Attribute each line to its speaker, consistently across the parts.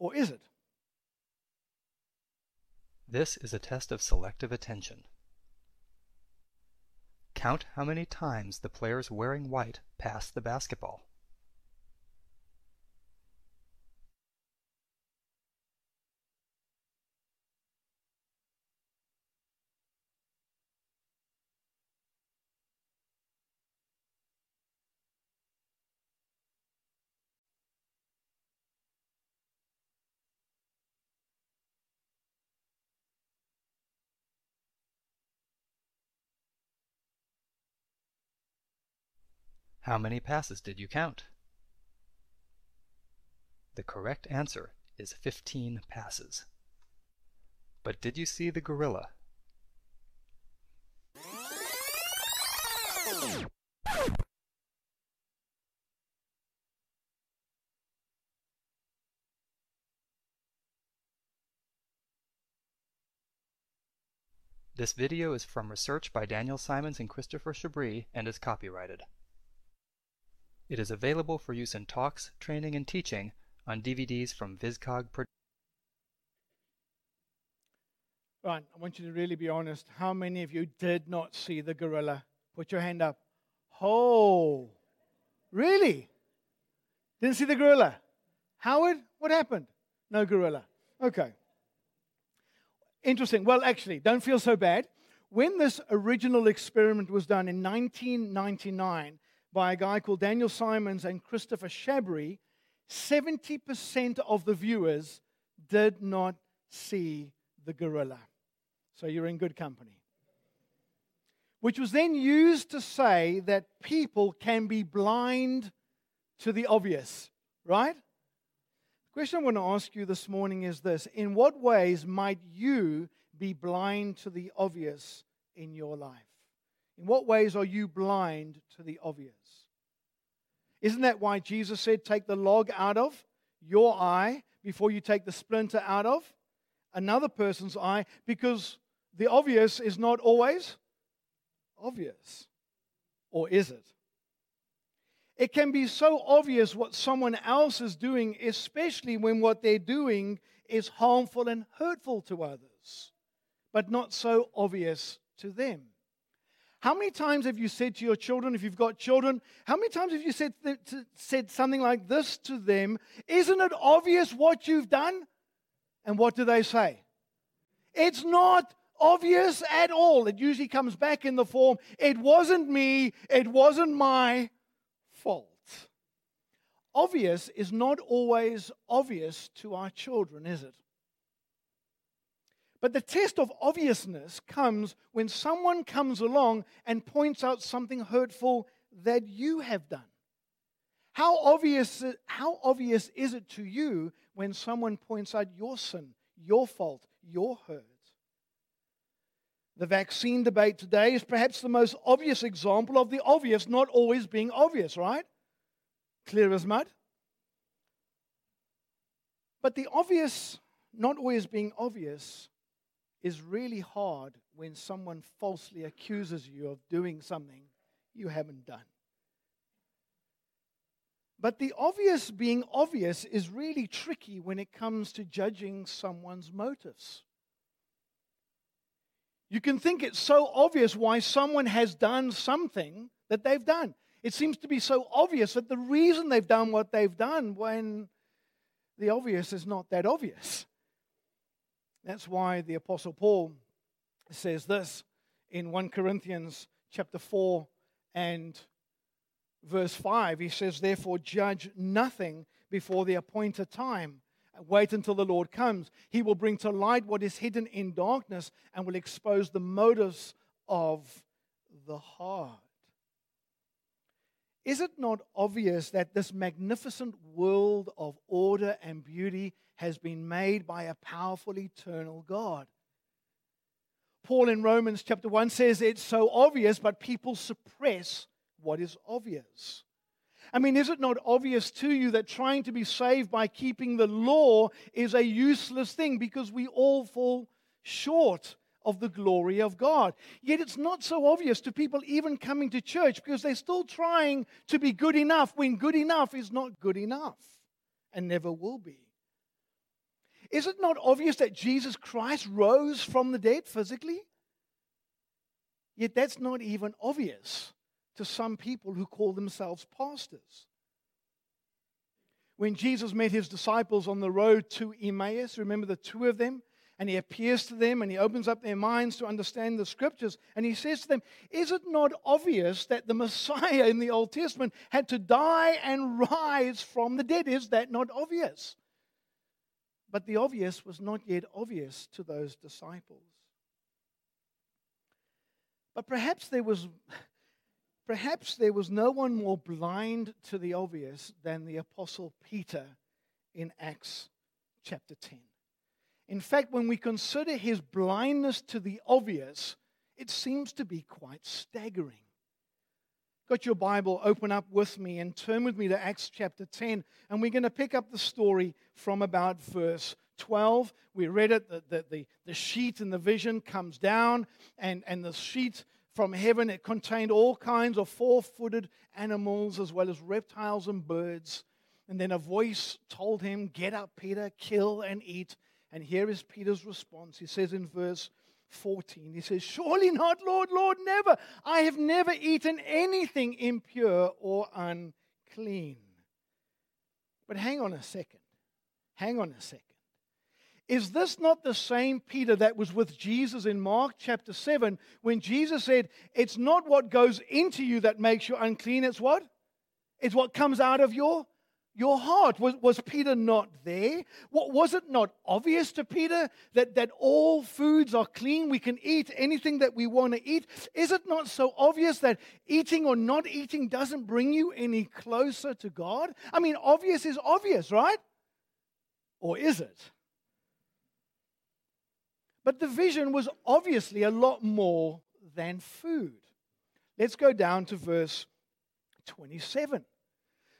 Speaker 1: or is it?
Speaker 2: This is a test of selective attention. Count how many times the players wearing white pass the basketball. How many passes did you count? The correct answer is 15 passes. But did you see the gorilla? This video is from research by Daniel Simons and Christopher Chabris and is copyrighted. It is available for use in talks, training, and teaching on DVDs from VisCog.
Speaker 1: Right, I want you to really be honest. How many of you did not see the gorilla? Put your hand up. Oh, really? Didn't see the gorilla? Howard, what happened? No gorilla. Okay. Interesting. Well, actually, don't feel so bad. When this original experiment was done in 1999, by a guy called Daniel Simons and Christopher Chabris, 70% of the viewers did not see the gorilla. So you're in good company. Which was then used to say that people can be blind to the obvious, right? The question I want to ask you this morning is this In what ways might you be blind to the obvious in your life? In what ways are you blind to the obvious? Isn't that why Jesus said, Take the log out of your eye before you take the splinter out of another person's eye? Because the obvious is not always obvious. Or is it? It can be so obvious what someone else is doing, especially when what they're doing is harmful and hurtful to others, but not so obvious to them. How many times have you said to your children, if you've got children, how many times have you said, said something like this to them? Isn't it obvious what you've done? And what do they say? It's not obvious at all. It usually comes back in the form, it wasn't me, it wasn't my fault. Obvious is not always obvious to our children, is it? But the test of obviousness comes when someone comes along and points out something hurtful that you have done. How obvious, how obvious is it to you when someone points out your sin, your fault, your hurt? The vaccine debate today is perhaps the most obvious example of the obvious not always being obvious, right? Clear as mud. But the obvious not always being obvious is really hard when someone falsely accuses you of doing something you haven't done. But the obvious being obvious is really tricky when it comes to judging someone's motives. You can think it's so obvious why someone has done something that they've done. It seems to be so obvious that the reason they've done what they've done when the obvious is not that obvious. That's why the Apostle Paul says this in 1 Corinthians chapter 4 and verse 5. He says, Therefore, judge nothing before the appointed time. Wait until the Lord comes. He will bring to light what is hidden in darkness and will expose the motives of the heart. Is it not obvious that this magnificent world of order and beauty has been made by a powerful eternal God? Paul in Romans chapter 1 says it's so obvious, but people suppress what is obvious. I mean, is it not obvious to you that trying to be saved by keeping the law is a useless thing because we all fall short of the glory of God. Yet it's not so obvious to people even coming to church because they're still trying to be good enough when good enough is not good enough and never will be. Is it not obvious that Jesus Christ rose from the dead physically? Yet that's not even obvious to some people who call themselves pastors. When Jesus met his disciples on the road to Emmaus, remember the two of them? And he appears to them and he opens up their minds to understand the scriptures. And he says to them, Is it not obvious that the Messiah in the Old Testament had to die and rise from the dead? Is that not obvious? But the obvious was not yet obvious to those disciples. But perhaps there was perhaps there was no one more blind to the obvious than the apostle Peter in Acts chapter 10. In fact, when we consider his blindness to the obvious, it seems to be quite staggering. Got your Bible, open up with me and turn with me to Acts chapter 10. And we're going to pick up the story from about verse 12. We read it, the, the, the, sheet in the vision comes down, and, and the sheet from heaven, it contained all kinds of four footed animals as well as reptiles and birds. And then a voice told him, Get up, Peter, kill and eat. And here is Peter's response. He says in verse 14, He says, Surely not, Lord, Lord, never. I have never eaten anything impure or unclean. But hang on a second. Hang on a second. Is this not the same Peter that was with Jesus in Mark chapter 7 when Jesus said, It's not what goes into you that makes you unclean, it's what? It's what comes out of your, your heart. Was, was Peter not there? What, was it not obvious to Peter that, that all foods are clean? We can eat anything that we want to eat. Is it not so obvious that eating or not eating doesn't bring you any closer to God? I mean, obvious is obvious, right? Or is it? But the vision was obviously a lot more than food. Let's go down to verse 27.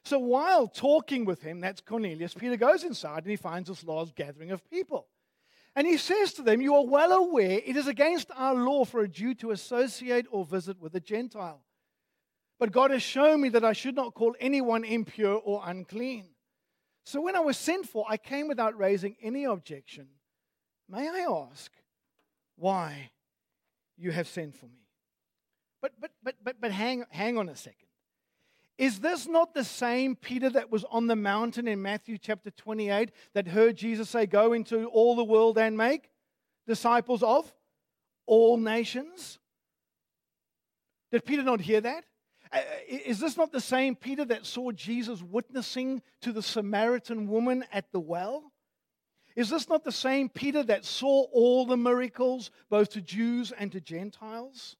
Speaker 1: So while talking with him, that's Cornelius, Peter goes inside and he finds this large gathering of people. And he says to them, You are well aware it is against our law for a Jew to associate or visit with a Gentile. But God has shown me that I should not call anyone impure or unclean. So when I was sent for, I came without raising any objection. May I ask why you have sent for me? But but but but but hang hang on a second. Is this not the same Peter that was on the mountain in Matthew chapter 28 that heard Jesus say, Go into all the world and make disciples of all nations? Did Peter not hear that? Uh, uh, is this not the same Peter that saw Jesus witnessing to the Samaritan woman at the well? Is this not the same Peter that saw all the miracles, both to Jews and to Gentiles?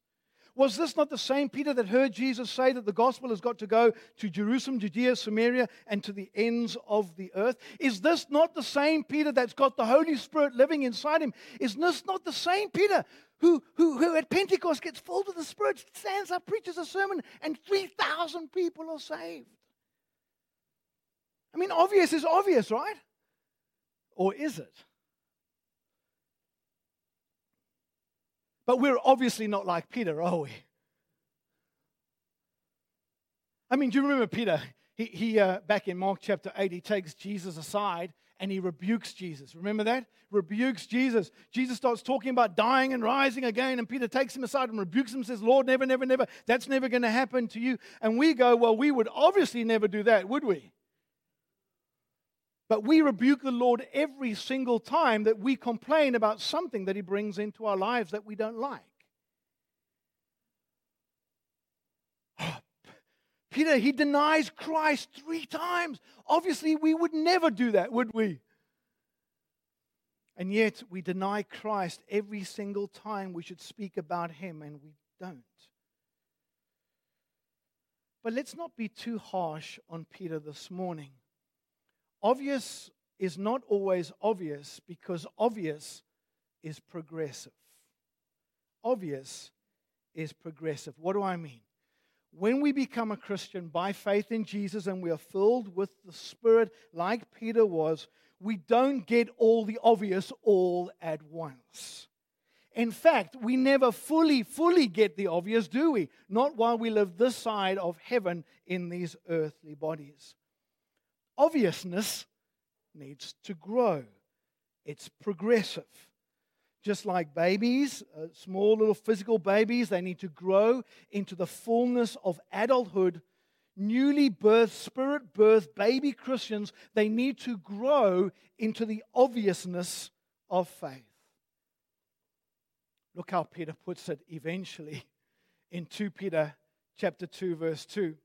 Speaker 1: Was this not the same Peter that heard Jesus say that the gospel has got to go to Jerusalem, Judea, Samaria, and to the ends of the earth? Is this not the same Peter that's got the Holy Spirit living inside him? Is this not the same Peter who, who, who at Pentecost gets filled with the Spirit, stands up, preaches a sermon, and 3,000 people are saved? I mean, obvious is obvious, right? Or is it? But we're obviously not like Peter, are we? I mean, do you remember Peter? He, he uh, back in Mark chapter 8, he takes Jesus aside and he rebukes Jesus. Remember that? Rebukes Jesus. Jesus starts talking about dying and rising again, and Peter takes him aside and rebukes him and says, Lord, never, never, never, that's never going to happen to you. And we go, Well, we would obviously never do that, would we? But we rebuke the Lord every single time that we complain about something that He brings into our lives that we don't like. Ah, Peter, he denies Christ three times. Obviously, we would never do that, would we? And yet, we deny Christ every single time we should speak about Him, and we don't. But let's not be too harsh on Peter this morning. Obvious is not always obvious because obvious is progressive. Obvious is progressive. What do I mean? When we become a Christian by faith in Jesus and we are filled with the Spirit like Peter was, we don't get all the obvious all at once. In fact, we never fully, fully get the obvious, do we? Not while we live this side of heaven in these earthly bodies obviousness needs to grow. it's progressive. Just like babies, uh, small little physical babies, they need to grow into the fullness of adulthood. Newly birthed, spirit birthed baby Christians, they need to grow into the obviousness of faith. Look how Peter puts it eventually in 2 Peter chapter 2 verse 2.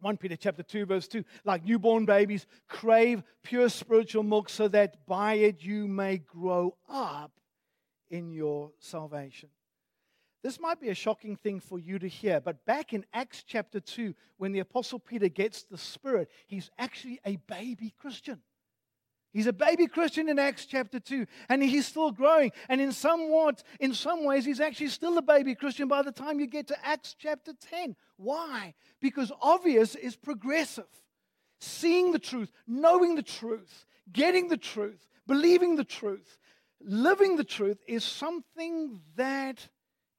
Speaker 1: 1 Peter chapter 2 verse 2 like newborn babies crave pure spiritual milk so that by it you may grow up in your salvation. This might be a shocking thing for you to hear, but back in Acts chapter 2 when the apostle Peter gets the spirit, he's actually a baby Christian. He's a baby Christian in Acts chapter 2, and he's still growing. And in somewhat, in some ways, he's actually still a baby Christian by the time you get to Acts chapter 10. Why? Because obvious is progressive. Seeing the truth, knowing the truth, getting the truth, believing the truth, living the truth is something that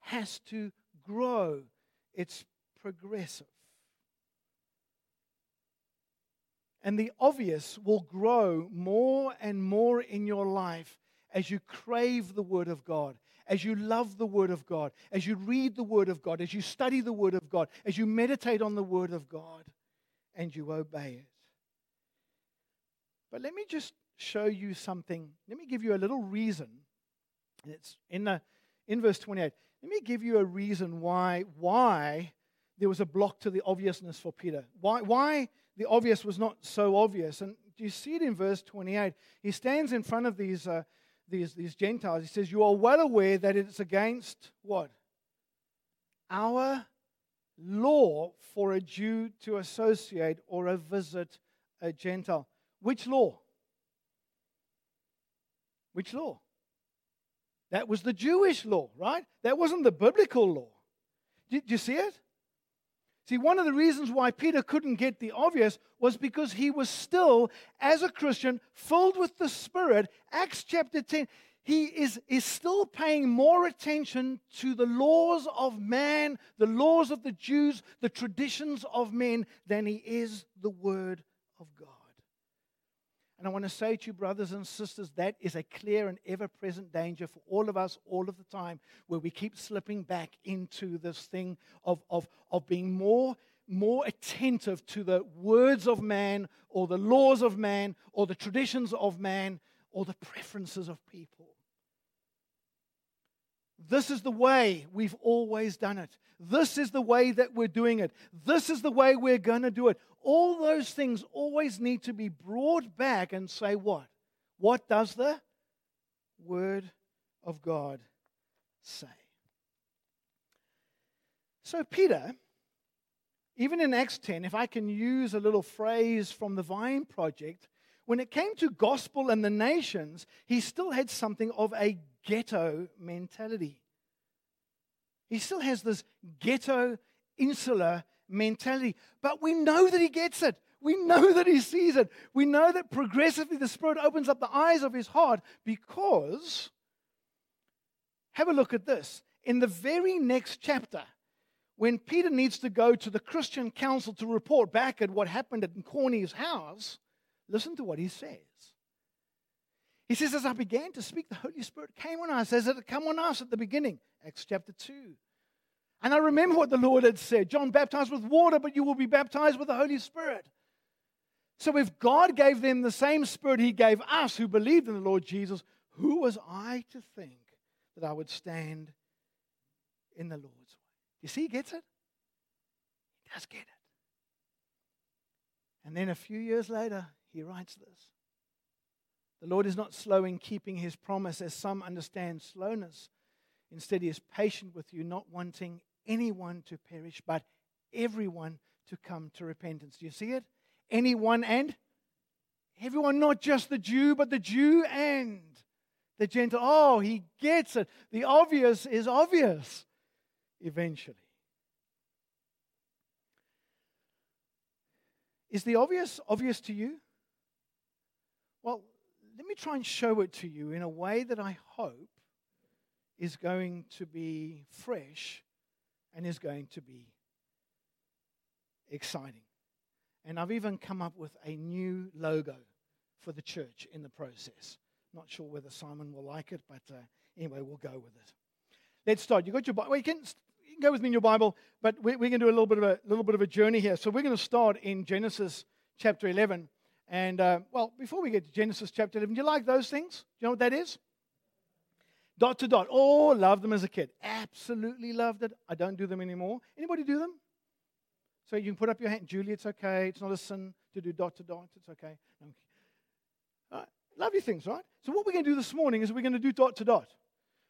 Speaker 1: has to grow. It's progressive. And the obvious will grow more and more in your life as you crave the Word of God, as you love the Word of God, as you read the Word of God, as you study the Word of God, as you meditate on the Word of God, and you obey it. But let me just show you something. Let me give you a little reason. It's in, the, in verse 28. Let me give you a reason why, why there was a block to the obviousness for Peter. Why, why the obvious was not so obvious. And do you see it in verse 28? He stands in front of these, uh, these, these Gentiles. He says, You are well aware that it's against what? Our law for a Jew to associate or a visit a Gentile. Which law? Which law? That was the Jewish law, right? That wasn't the biblical law. Did you see it? See, one of the reasons why Peter couldn't get the obvious was because he was still, as a Christian, filled with the Spirit. Acts chapter 10, he is, is still paying more attention to the laws of man, the laws of the Jews, the traditions of men, than he is the Word of God. And I want to say to you, brothers and sisters, that is a clear and ever present danger for all of us all of the time, where we keep slipping back into this thing of, of, of being more, more attentive to the words of man, or the laws of man, or the traditions of man, or the preferences of people. This is the way we've always done it. This is the way that we're doing it. This is the way we're going to do it. All those things always need to be brought back and say, what? What does the Word of God say? So, Peter, even in Acts 10, if I can use a little phrase from the Vine Project, when it came to gospel and the nations, he still had something of a ghetto mentality. He still has this ghetto, insular mentality. But we know that he gets it. We know that he sees it. We know that progressively the Spirit opens up the eyes of his heart because, have a look at this. In the very next chapter, when Peter needs to go to the Christian council to report back at what happened at Corny's house, listen to what he says. He says, As I began to speak, the Holy Spirit came on us as it had come on us at the beginning. Acts chapter 2. And I remember what the Lord had said John baptized with water, but you will be baptized with the Holy Spirit. So if God gave them the same Spirit He gave us who believed in the Lord Jesus, who was I to think that I would stand in the Lord's way? You see, he gets it? He does get it. And then a few years later, he writes this The Lord is not slow in keeping his promise, as some understand slowness Instead, he is patient with you, not wanting anyone to perish, but everyone to come to repentance. Do you see it? Anyone and everyone, not just the Jew, but the Jew and the Gentile. Oh, he gets it. The obvious is obvious eventually. Is the obvious obvious to you? Well, let me try and show it to you in a way that I hope is going to be fresh and is going to be exciting. And I've even come up with a new logo for the church in the process. Not sure whether Simon will like it, but uh, anyway, we'll go with it. Let's start. You got your Bible? Well, you, can, you can go with me in your Bible, but we, we're going to do a little bit of a little bit of a journey here. So we're going to start in Genesis chapter 11. And uh, well, before we get to Genesis chapter 11, do you like those things? Do you know what that is? Dot to dot. Oh, loved them as a kid. Absolutely loved it. I don't do them anymore. Anybody do them? So you can put up your hand. Julie, it's okay. It's not a sin to do dot to dot. It's okay. No. lovely things, right? So what we're going to do this morning is we're going to do dot to dot.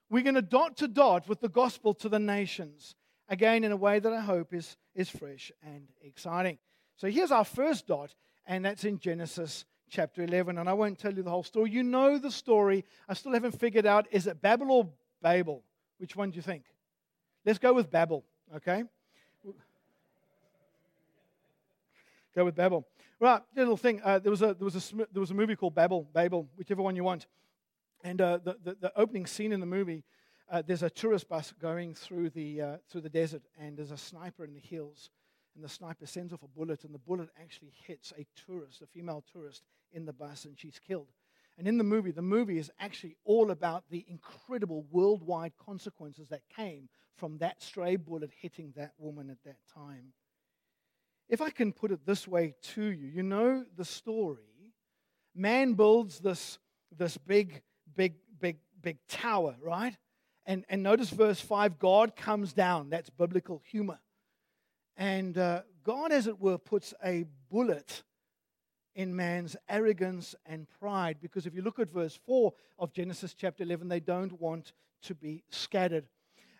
Speaker 1: We're going to dot to dot with the gospel to the nations. Again, in a way that I hope is, is fresh and exciting. So here's our first dot, and that's in Genesis chapter 11. And I won't tell you the whole story. You know the story. I still haven't figured out is it Babel or Babel? Which one do you think? Let's go with Babel, okay? Go with Babel. Right, little thing. Uh, there, was a, there, was a, there was a movie called Babel, Babel, whichever one you want. And uh, the, the, the, opening scene in the movie, uh, there's a tourist bus going through the, uh, through the desert, and there's a sniper in the hills. And the sniper sends off a bullet, and the bullet actually hits a tourist, a female tourist, in the bus, and she's killed. And in the movie, the movie is actually all about the incredible worldwide consequences that came from that stray bullet hitting that woman at that time. If I can put it this way to you, you know the story. Man builds this, this big, big, big, big tower, right? And, and notice verse 5 God comes down. That's biblical humor. And uh, God, as it were, puts a bullet in man's arrogance and pride. Because if you look at verse 4 of Genesis chapter 11, they don't want to be scattered.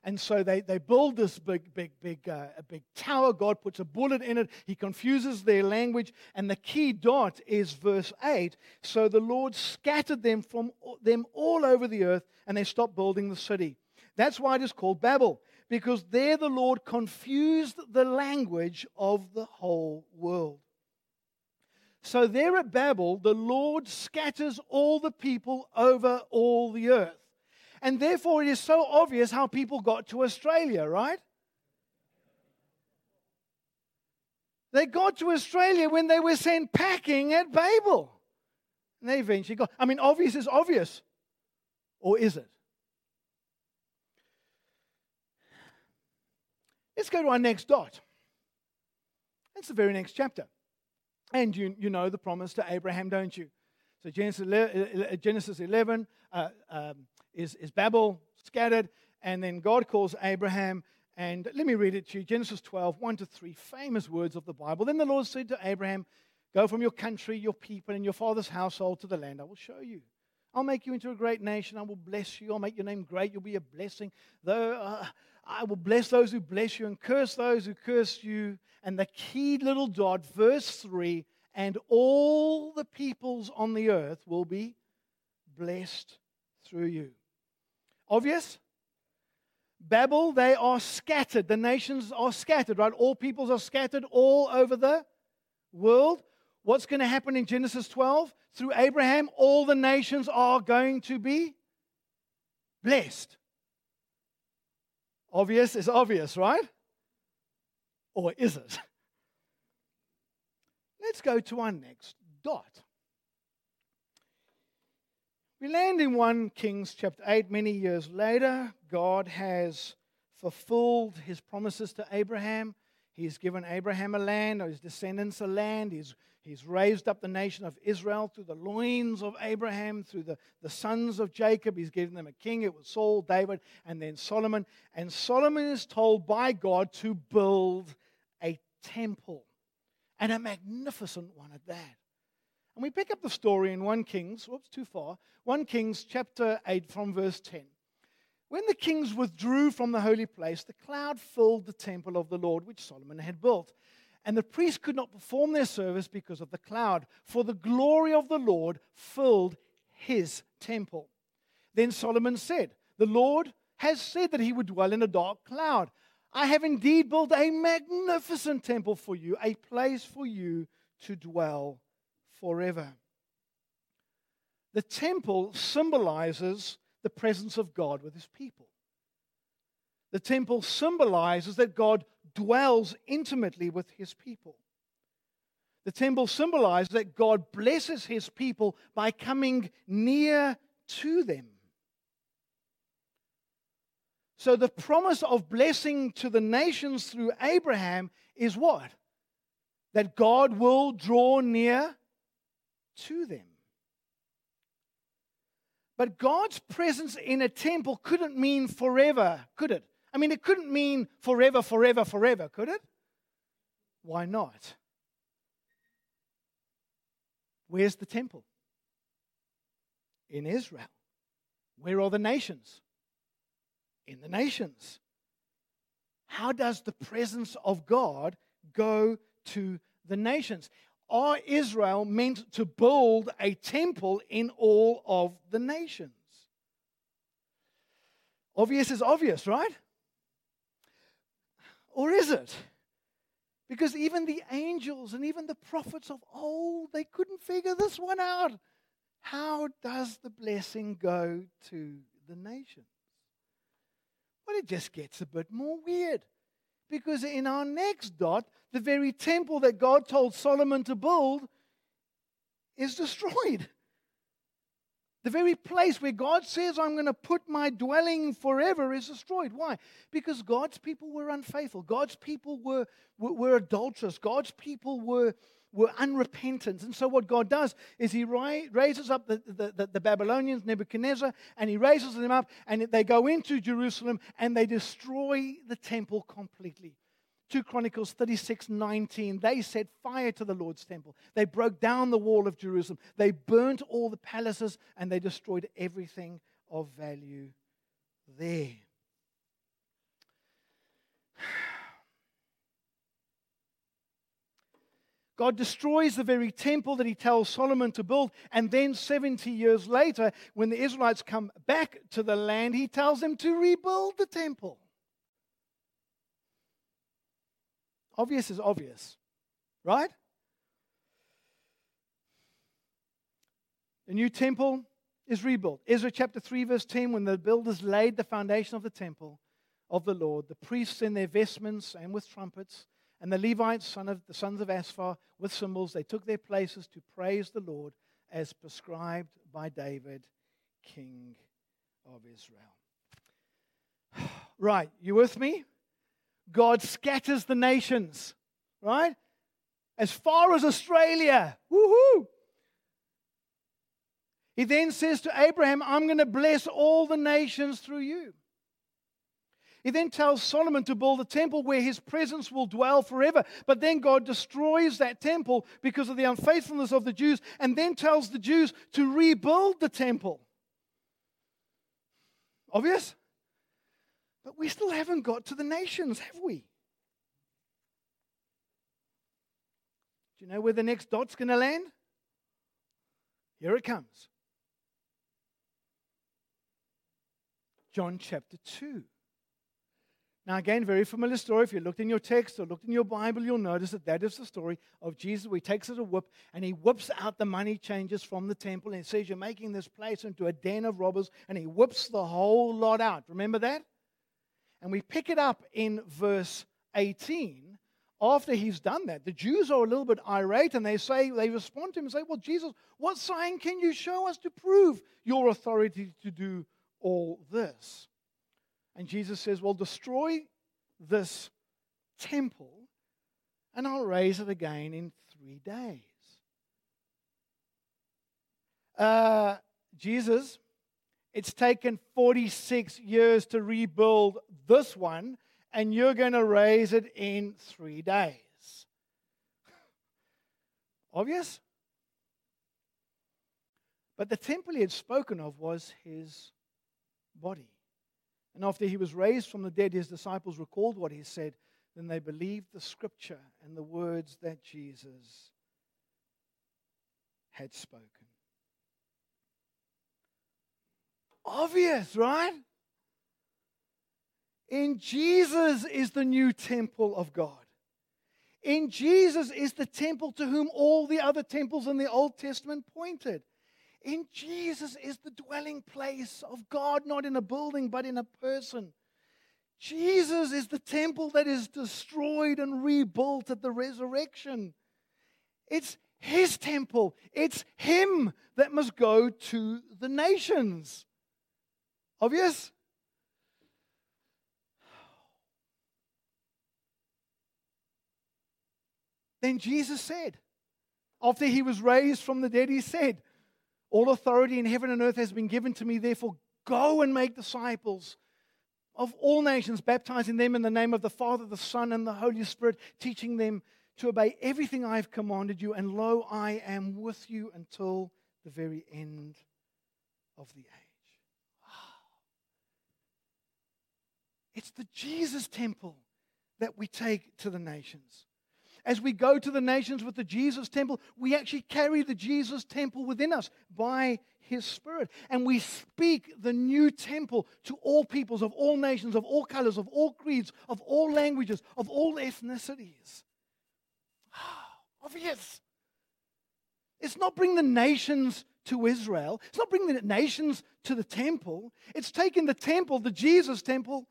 Speaker 1: And so they, they build this big, big, big, uh, a big tower. God puts a bullet in it. He confuses their language. And the key dot is verse 8. So the Lord scattered them from them all over the earth, and they stopped building the city. That's why it is called Babel, because there the Lord confused the language of the whole world. So there at Babel, the Lord scatters all the people over all the earth. And therefore, it is so obvious how people got to Australia, right? They got to Australia when they were sent packing at Babel. And they eventually got. I mean, obvious is obvious. Or is it? Let's go to our next dot. That's the very next chapter. And you, you know the promise to Abraham, don't you? So Genesis 11, uh, Genesis 11 uh, um, is, is Babel scattered, and then God calls Abraham. And let me read it to you Genesis 12, 1 to 3, famous words of the Bible. Then the Lord said to Abraham, Go from your country, your people, and your father's household to the land I will show you. I'll make you into a great nation. I will bless you. I'll make your name great. You'll be a blessing. Though uh, I will bless those who bless you and curse those who curse you. And the key little dot, verse 3 and all the peoples on the earth will be blessed through you. Obvious? Babel, they are scattered. The nations are scattered, right? All peoples are scattered all over the world. What's going to happen in Genesis 12? Through Abraham, all the nations are going to be blessed. Obvious is obvious, right? Or is it? Let's go to our next dot. We land in 1 Kings chapter 8. Many years later, God has fulfilled his promises to Abraham. He's given Abraham a land, or his descendants a land. He's, he's raised up the nation of Israel through the loins of Abraham, through the, the sons of Jacob. He's given them a king. It was Saul, David, and then Solomon. And Solomon is told by God to build a temple, and a magnificent one at that. And we pick up the story in 1 Kings, whoops, too far, 1 Kings chapter 8 from verse 10. When the kings withdrew from the holy place, the cloud filled the temple of the Lord which Solomon had built. And the priests could not perform their service because of the cloud, for the glory of the Lord filled his temple. Then Solomon said, The Lord has said that he would dwell in a dark cloud. I have indeed built a magnificent temple for you, a place for you to dwell forever. The temple symbolizes the presence of God with his people. The temple symbolizes that God dwells intimately with his people. The temple symbolizes that God blesses his people by coming near to them. So the promise of blessing to the nations through Abraham is what? That God will draw near to them. But God's presence in a temple couldn't mean forever, could it? I mean, it couldn't mean forever, forever, forever, could it? Why not? Where's the temple? In Israel. Where are the nations? in the nations. How does the presence of God go to the nations? Are Israel meant to build a temple in all of the nations? Obvious is obvious, right? Or is it? Because even the angels and even the prophets of old, they couldn't figure this one out. How does the blessing go to the nations? Well, it just gets a bit more weird. Because in our next dot, the very temple that God told Solomon to build is destroyed. The very place where God says, I'm going to put my dwelling forever is destroyed. Why? Because God's people were unfaithful. God's people were, were, were adulterous. God's people were, were unrepentant. And so, what God does is He raises up the, the, the, Babylonians, Nebuchadnezzar, and He raises them up, and they go into Jerusalem and they destroy the temple completely. 2 Chronicles 36 19, they set fire to the Lord's temple. They broke down the wall of Jerusalem. They burnt all the palaces and they destroyed everything of value there. God destroys the very temple that he tells Solomon to build. And then 70 years later, when the Israelites come back to the land, he tells them to rebuild the temple. Obvious is obvious, right? The new temple is rebuilt. Ezra chapter 3, verse 10 when the builders laid the foundation of the temple of the Lord, the priests in their vestments and with trumpets, and the Levites, son of, the sons of Asaph, with cymbals, they took their places to praise the Lord as prescribed by David, king of Israel. Right, you with me? God scatters the nations, right? As far as Australia. Woohoo! He then says to Abraham, I'm going to bless all the nations through you. He then tells Solomon to build a temple where his presence will dwell forever. But then God destroys that temple because of the unfaithfulness of the Jews and then tells the Jews to rebuild the temple. Obvious? But we still haven't got to the nations, have we? Do you know where the next dot's going to land? Here it comes. John chapter 2. Now, again, very familiar story. If you looked in your text or looked in your Bible, you'll notice that that is the story of Jesus he takes a whip and he whips out the money changers from the temple and says, You're making this place into a den of robbers, and he whips the whole lot out. Remember that? And we pick it up in verse 18 after he's done that. The Jews are a little bit irate and they say, they respond to him and say, Well, Jesus, what sign can you show us to prove your authority to do all this? And Jesus says, Well, destroy this temple and I'll raise it again in three days. Uh, Jesus, it's taken 46 years to rebuild this one, and you're going to raise it in three days. Obvious? But the temple he had spoken of was his body. And after he was raised from the dead, his disciples recalled what he said. Then they believed the scripture and the words that Jesus had spoken. Obvious, right? In Jesus is the new temple of God. In Jesus is the temple to whom all the other temples in the Old Testament pointed. In Jesus is the dwelling place of God, not in a building, but in a person. Jesus is the temple that is destroyed and rebuilt at the resurrection. It's his temple. It's him that must go to the nations. Obvious? Then Jesus said, after he was raised from the dead, he said, All authority in heaven and earth has been given to me, therefore go and make disciples of all nations, baptizing them in the name of the Father, the Son, and the Holy Spirit, teaching them to obey everything I have commanded you. And lo, I am with you until the very end of the age. It's the Jesus temple that we take to the nations. As we go to the nations with the Jesus temple, we actually carry the Jesus temple within us by his Spirit. And we speak the new temple to all peoples of all nations, of all colors, of all creeds, of all languages, of all ethnicities. Ah, obvious. It's not bring the nations to Israel. It's not bringing the nations to the temple. It's taking the temple, the Jesus temple,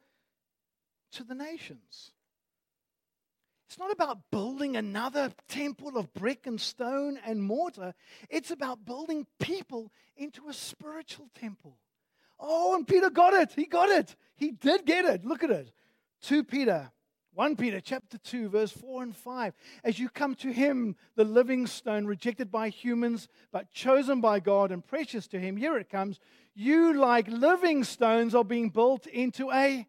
Speaker 1: to the nations. It's not about building another temple of brick and stone and mortar. It's about building people into a spiritual temple. Oh, and Peter got it. He got it. He did get it. Look at it. 2 Peter, 1 Peter chapter 2, verse 4 and 5. As you come to him, the living stone, rejected by humans, but chosen by God and precious to him, here it comes. You, like living stones, are being built into a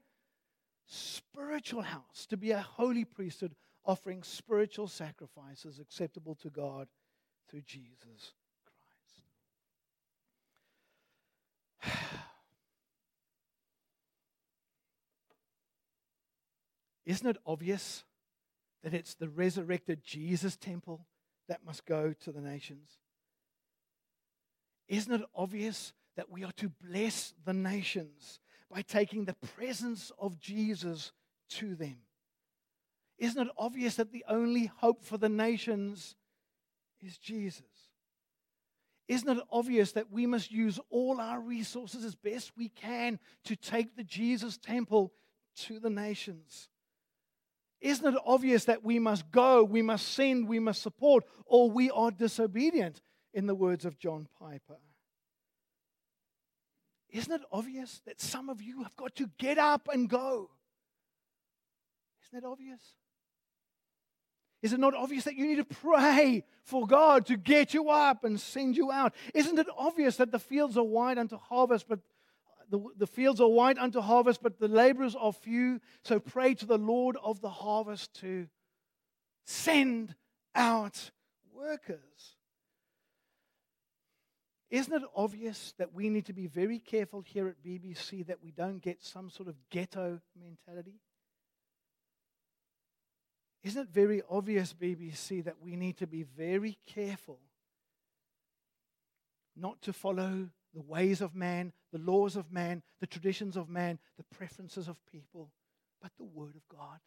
Speaker 1: spiritual house to be a holy priesthood offering spiritual sacrifices acceptable to God through Jesus Christ. Isn't it obvious that it's the resurrected Jesus temple that must go to the nations? Isn't it obvious that we are to bless the nations by taking the presence of Jesus to them? Isn't it obvious that the only hope for the nations is Jesus? Isn't it obvious that we must use all our resources as best we can to take the Jesus temple to the nations? Isn't it obvious that we must go, we must send, we must support, or we are disobedient, in the words of John Piper? Isn't it obvious that some of you have got to get up and go? Isn't that obvious? Is it not obvious that you need to pray for God to get you up and send you out? Isn't it obvious that the fields are wide unto harvest, but the, the fields are wide unto harvest, but the laborers are few? So pray to the Lord of the harvest to send out workers. Isn't it obvious that we need to be very careful here at BBC that we don't get some sort of ghetto mentality? Isn't it very obvious, BBC, that we need to be very careful not to follow the ways of man, the laws of man, the traditions of man, the preferences of people, but the Word of God?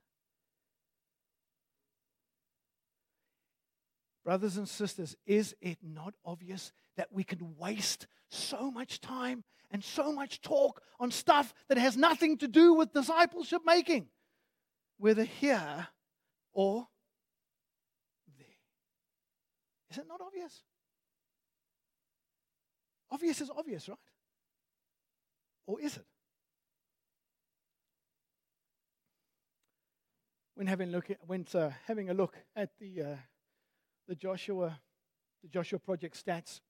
Speaker 1: Brothers and sisters, is it not obvious that we can waste so much time and so much talk on stuff that has nothing to do with discipleship making? Whether here or there. Is it not obvious? Obvious is obvious, right? Or is it? When having look at, went uh, having a look at the uh, the Joshua the Joshua Project stats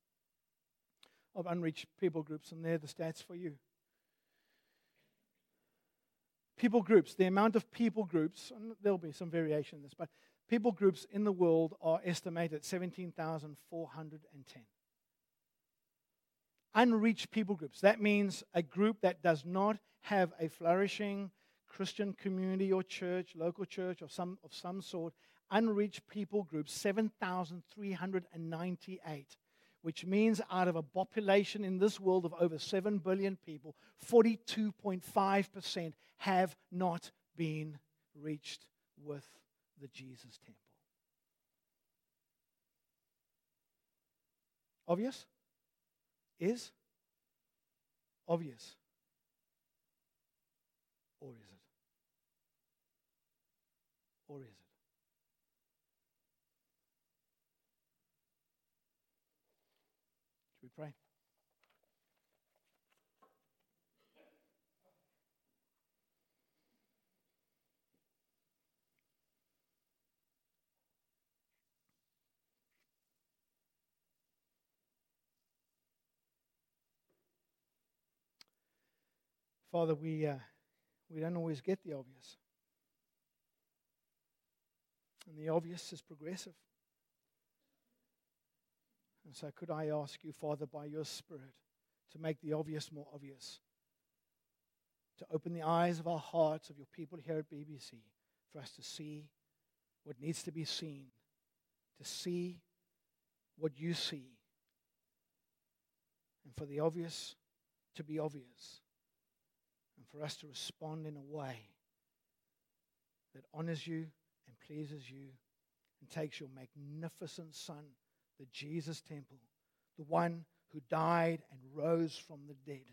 Speaker 1: of unreached people groups, and they're the stats for you people groups, the amount of people groups, and there'll be some variation in this, but people groups in the world are estimated 17,410. Unreached people groups. That means a group that does not have a flourishing Christian community or church, local church of some, of some sort. Unreached people groups, 7,398 which means out of a population in this world of over 7 billion people, 42.5% have not been reached with the Jesus temple. Obvious? Is? Obvious. Or is it? Or is it? Father, we, uh, we don't always get the obvious. And the obvious is progressive. And so, could I ask you, Father, by your Spirit, to make the obvious more obvious? To open the eyes of our hearts, of your people here at BBC, for us to see what needs to be seen, to see what you see, and for the obvious to be obvious, and for us to respond in a way that honors you and pleases you and takes your magnificent Son the Jesus temple, the one who died and rose from the dead,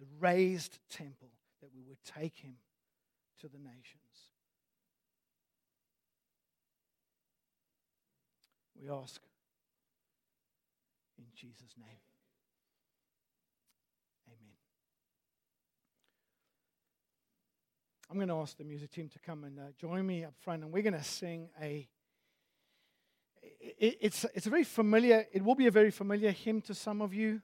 Speaker 1: the raised temple, that we would take him to the nations. We ask in Jesus' name. I'm going to ask the music team to come and uh, join me up front, and we're going to sing a it's, it's a very familiar, it will be a very familiar hymn to some of you.